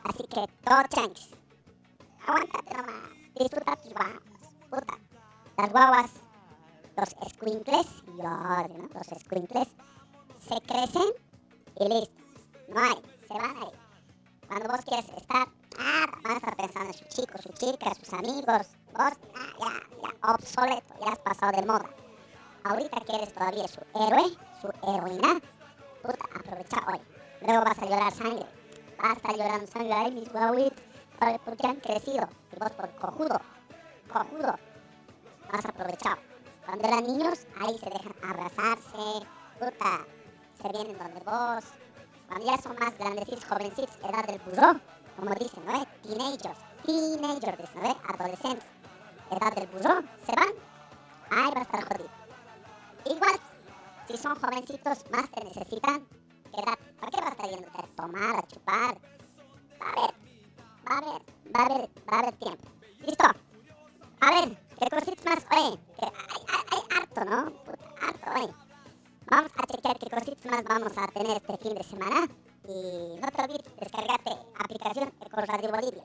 Así que, todo chanchis. Aguántate nomás. Disfruta tus guaguas. Puta. Las guaguas, los squinkles, yo ¿no? Los squinkles se crecen y listo. No hay, se van ahí. Cuando vos quieres estar, ah, vas a estar pensando en su chico, su chica, sus amigos. Vos, ah, ya, ya, obsoleto, ya has pasado de moda. Ahorita que eres todavía su héroe, su heroína, puta, aprovecha hoy. Luego vas a llorar sangre. Vas a estar llorando sangre. Ay, mis guaguitos, porque han crecido. Y vos por cojudo, cojudo, vas a aprovechar. Cuando eran niños, ahí se dejan abrazarse, puta, se vienen donde vos. Cuando ya son más grandecitos, jovencitos, edad del burro, como dicen, ¿no? eh? Teenagers, teenagers, ¿no? eh? Adolescentes, edad del burro, se van, ahí va a estar jodido. Igual, si son jovencitos, más te necesitan. ¿Qué edad? ¿Para qué vas a estar yendo a tomar, a chupar? A haber, va a haber, va a haber, va a haber tiempo. ¿Listo? A ver, ¿qué cositas más? Oye, que hay, harto, ¿no? Puta, harto, oye. Vamos a chequear qué cositas más vamos a tener este fin de semana. Y no te olvides descargarte aplicación Eco Radio Bolivia.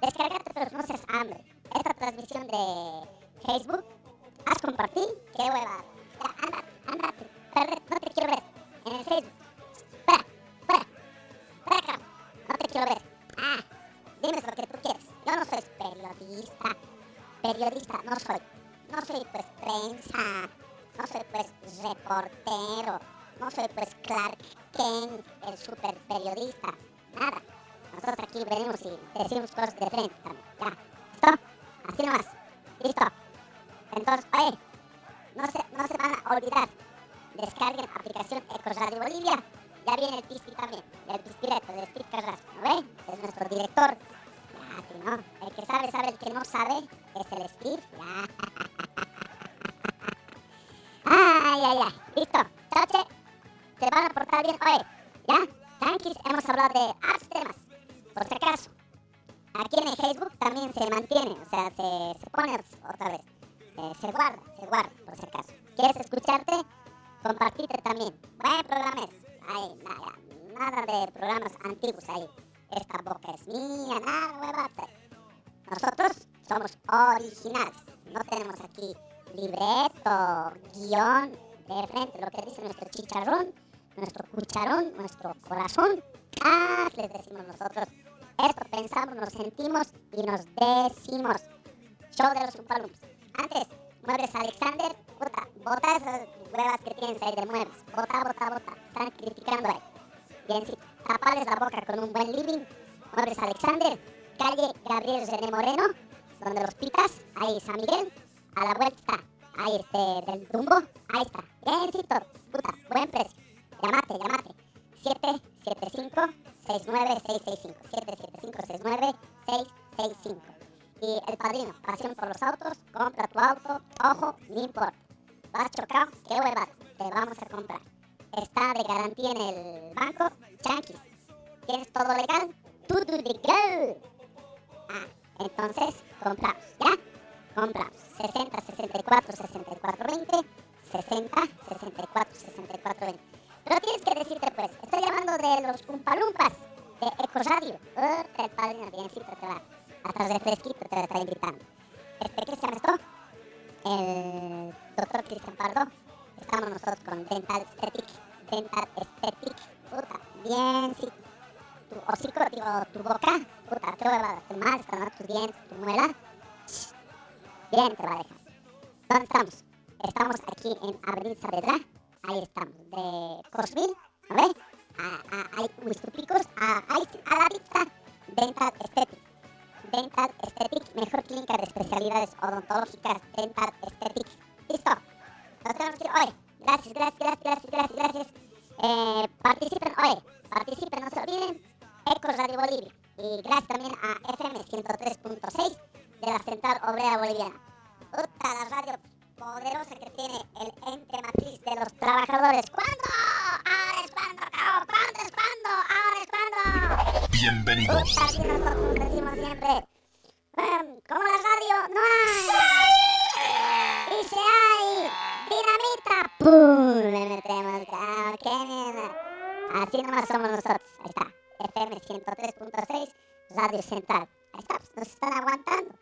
Descargarte, pero no seas hambre. Esta transmisión de Facebook, haz compartir, qué hueva. Anda, anda, no te quiero ver. En el Facebook. Fuera, fuera, fuera acá. No te quiero ver. Ah, dime lo que tú quieres. Yo no soy periodista. Periodista no soy. No soy pues prensa. No soy pues reportero. No soy pues Clark Kent, el super periodista. Nada. Nosotros aquí venimos y decimos cosas de frente. Ya. ¿Listo? Así nomás. Listo. Entonces, oye, no se, no se van a olvidar. Descarguen aplicación Eco Radio Bolivia. Ya viene el Pispi también. El Pispireto de Steve Carrasco. ¿No ve? Es nuestro director. El que sabe, sabe. El que no sabe es el Steve. Ay, ay, ay. Listo. Chache, se van a portar bien. Oye, ¿ya? Tranquis, hemos hablado de hartos temas. Por si acaso. Aquí en el Facebook también se mantiene, o sea, se, pone otra vez. Eh, se guarda, se guarda, por si acaso. ¿Quieres escucharte? Compartite también. Buen programa es. Ahí, nada, nada de programas antiguos ahí. Esta boca es mía, nada, huevata. Nosotros somos originales. No tenemos aquí libreto, guion, de frente, lo que dice nuestro chicharrón, nuestro cucharón, nuestro corazón. Ah, les decimos nosotros. Esto pensamos, nos sentimos y nos decimos. Show de los Umpalums. Antes, Muebles Alexander, puta, bota esas huevas que tienes ahí de muebles. Bota, bota, bota. Están criticando ahí. Bien, sí. Tapales la boca con un buen living. Muebles Alexander, calle Gabriel René Moreno, donde los pitas, ahí San Miguel, a la vuelta ahí este, del rumbo, ahí está, biencito, puta, buen precio, llamate, llamate, 775-69665, 775-69665, y el padrino, pasión por los autos, compra tu auto, ojo, no importa, vas chocado, qué huevada, te vamos a comprar, está de garantía en el banco, chanquis, tienes todo legal, todo legal, ah, entonces, compramos, ¿ya? Compramos 60, 64, 64, 20, 60, 64, 64, 20. Pero tienes que decirte, pues, estoy llamando de los Umpalumpas de Ecoradio. Uh, el padrino, biencito, te va. Hasta refresquito te está invitando. Este, ¿qué se llama esto? El doctor Cristian Pardo. Estamos nosotros con Dental Aesthetic. Dental Aesthetic. Puta, biencito tu hocico, digo, tu boca, puta, te va a tus dientes, tu muela. Bien te va a dejar. ¿Dónde estamos? Estamos aquí en Avenida Saavedra, ahí estamos, de Cosville, ¿no ves? Hay Huistupicos, ahí a la vista, Dental Aesthetic. Dental Aesthetic, mejor clínica de especialidades odontológicas, Dental Aesthetic. ¿Listo? Nos tenemos que ir hoy. Gracias, gracias, gracias, gracias, gracias, gracias. Eh, participen hoy, participen, no se olviden. Ecos Radio Bolivia. Y gracias también a FM 103.6 de la Central Obrera Boliviana. Puta, la radio poderosa que tiene el ente matriz de los trabajadores. ¿Cuándo? Ahora es cuando, cabrón. ¿Cuándo es cuando? Ahora es cuando. Bienvenidos. Nosotros decimos siempre. em, como la radio no hay. Y si hay dinamita, ¡pum! Le metemos. Ah, ¡Qué mierda! Así nomás somos nosotros. Ahí está. FM 103.6, Radio Central. Ahí está, nos están aguantando.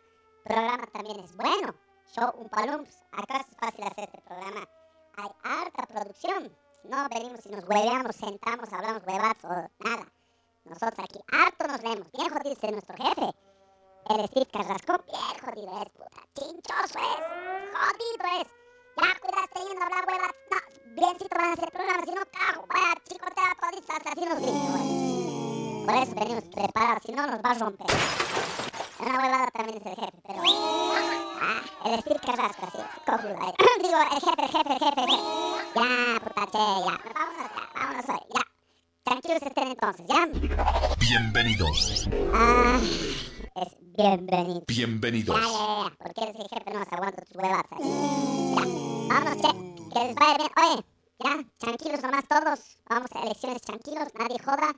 programa también es bueno. Show un palumps. Acá es fácil hacer este programa. Hay harta producción. No venimos y nos hueveamos, sentamos, hablamos huevadas o nada. Nosotros aquí harto nos leemos. Bien jodido es nuestro jefe. El Steve Carrasco, bien jodido es, puta. Chinchoso es. Jodido es. Ya cuidaste yendo a hablar huevadas. No, biencito van a hacer programas. Si no, cago. Vaya chicotea todita hasta así nos dice. Por eso venimos preparados, si no nos va a romper. Una huevada también es el jefe, pero... Ah, el Steve Carrasco, así, cojudo. Digo, el jefe, el jefe, el jefe, el jefe. Ya, puta, che, ya. Vámonos ya, vámonos hoy, ya. Tranquilos estén entonces, ¿ya? Bienvenidos. Ah, es bienvenido. Bienvenidos. Ya, ya, ya, porque eres el jefe, no se aguanta tus huevadas. Vámonos, che, que les vaya bien. Oye, ya, tranquilos nomás todos. Vamos a elecciones tranquilos, nadie joda.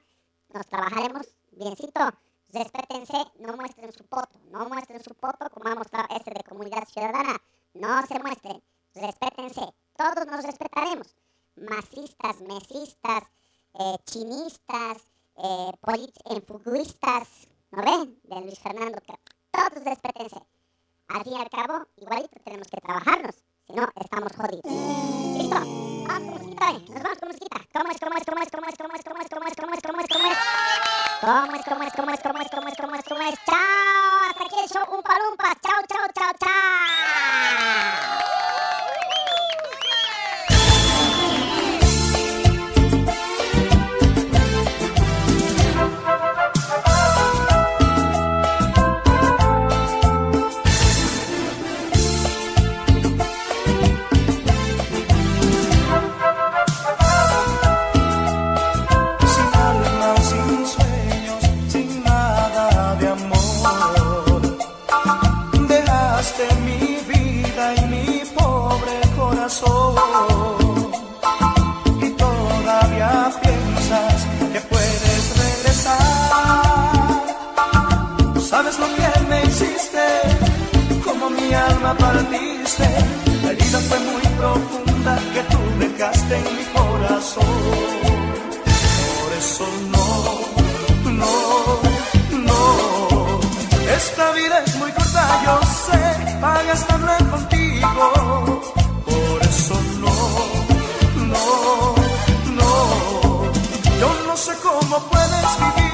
Nos trabajaremos biencito. Respétense, no muestren su poto. No muestren su poto como ha mostrado ese de comunidad ciudadana. No se muestren. Respétense. Todos nos respetaremos. Masistas, mesistas, eh, chinistas, eh, enfuguistas, ¿no ven? De Luis Fernando. que- Todos respétense. Al fin y al cabo, igualito tenemos que trabajarnos. Si no, estamos jodidos. ¿Listo? Vamos. Nos vamos con musiquita. ¿Cómo es, cómo es, cómo es, cómo es, cómo es, cómo es, cómo es, cómo es, cómo es, cómo es? ¿Cómo es, cómo es, cómo es, cómo es, cómo es, cómo es, cómo es? ¡Chao! Hasta aquí el show Umpa Lumpas. ¡Chao, chao, chao, chao! Alma partiste. La herida fue muy profunda que tú dejaste en mi corazón. Por eso no, no, no. Esta vida es muy corta, yo sé, para gastarla contigo. Por eso no, no, no. Yo no sé cómo puedes vivir